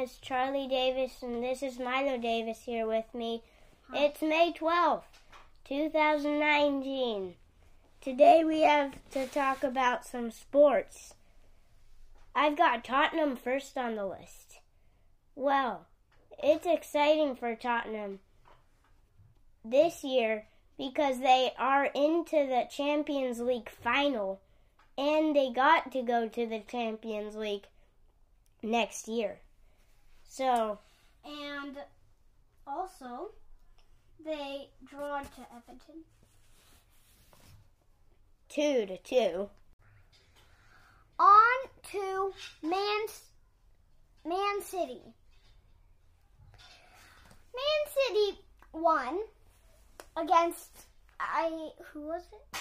is Charlie Davis, and this is Milo Davis here with me. It's May 12th, 2019. Today we have to talk about some sports. I've got Tottenham first on the list. Well, it's exciting for Tottenham this year because they are into the Champions League final and they got to go to the Champions League next year. So, And also, they draw to Everton. two to two. On to Man, Man City. Man City won against I who was it?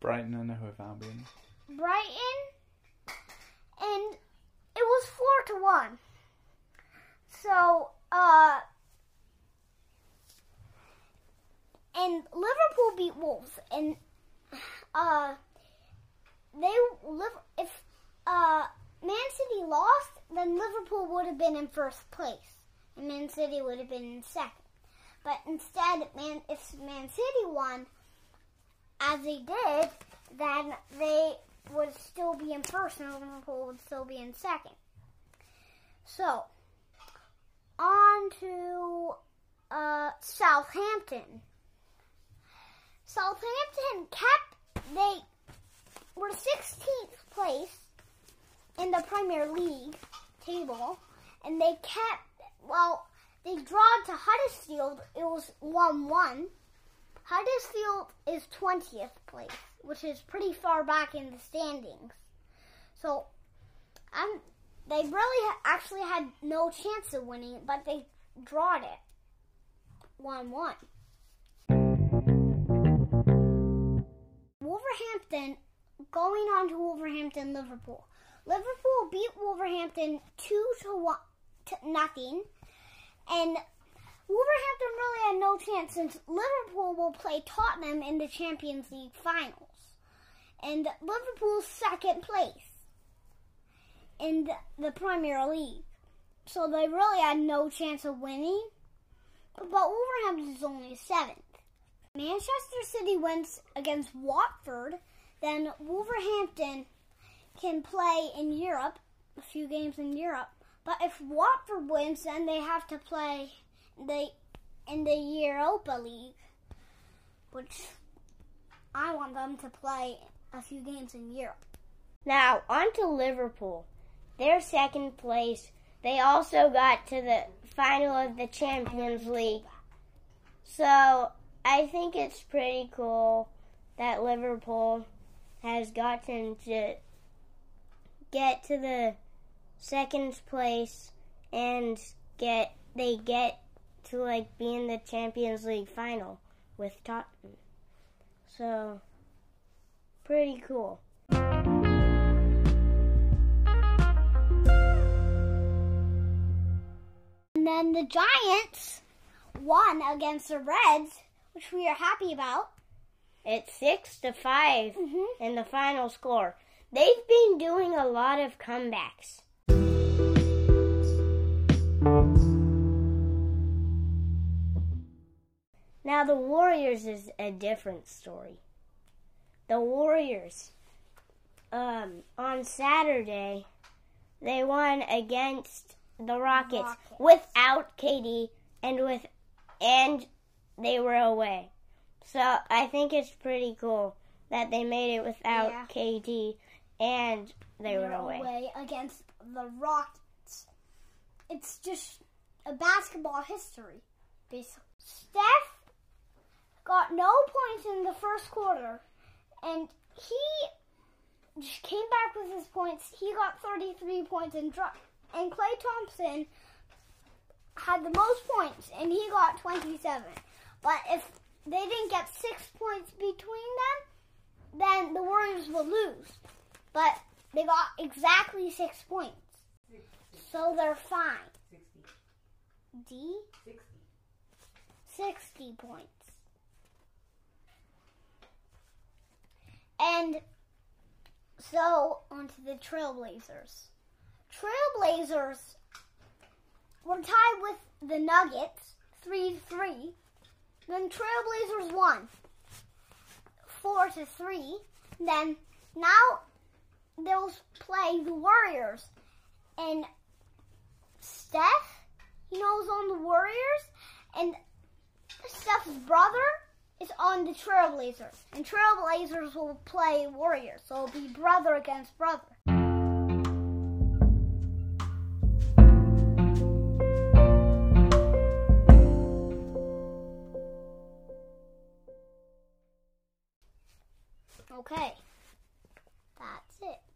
Brighton and Hove Albion. Brighton, and it was four to one. So, uh, and Liverpool beat Wolves, and uh, they if uh Man City lost, then Liverpool would have been in first place, and Man City would have been in second. But instead, Man if Man City won, as they did, then they would still be in first and Liverpool would still be in second. So, on to uh, Southampton. Southampton kept, they were 16th place in the Premier League table, and they kept, well, they drawn to Huddersfield, it was 1 1. Huddersfield is 20th place, which is pretty far back in the standings. So, um, they really actually had no chance of winning, but they drawed it 1 1. Wolverhampton, going on to Wolverhampton, Liverpool. Liverpool beat Wolverhampton 2 to, one, to nothing, and Wolverhampton really had no chance since Liverpool will play Tottenham in the Champions League finals. And Liverpool's second place in the, Premier League. So they really had no chance of winning. But Wolverhampton is only seventh. Manchester City wins against Watford. Then Wolverhampton can play in Europe, a few games in Europe. But if Watford wins, then they have to play the in the Europa League, which I want them to play a few games in Europe. Now, on to Liverpool. They're second place. They also got to the final of the Champions League. So, I think it's pretty cool that Liverpool has gotten to get to the second place and get they get to like be in the Champions League final with Tottenham. So, pretty cool. Then the Giants won against the Reds, which we are happy about. It's six to 5 Mhm. in the final score. They've been doing a lot of comebacks. Now the Warriors is a different story. The Warriors, um, on Saturday, they won against the Rockets, Rockets. without KD and with and they were away. So I think it's pretty cool that they made it without Yeah. KD and they were They're away. against the Rockets. It's just a basketball history, basically. Steph got no points in the first quarter, and he just came back with his points. He got 33 points and dropped. And Klay Thompson had the most points, and he got 27. But if they didn't get six points between them, then the Warriors will lose. But they got exactly six points. So they're fine. 60. D? 60. 60 points. And so, onto the Trailblazers. Trailblazers were tied with the Nuggets, 3 3. Then Trailblazers won, 4 to 3. Then now they'll play the Warriors. And Steph, he knows on the Warriors. And Steph's brother is on the Trailblazers. And Trailblazers will play Warriors. So it'll be brother against brother. Okay.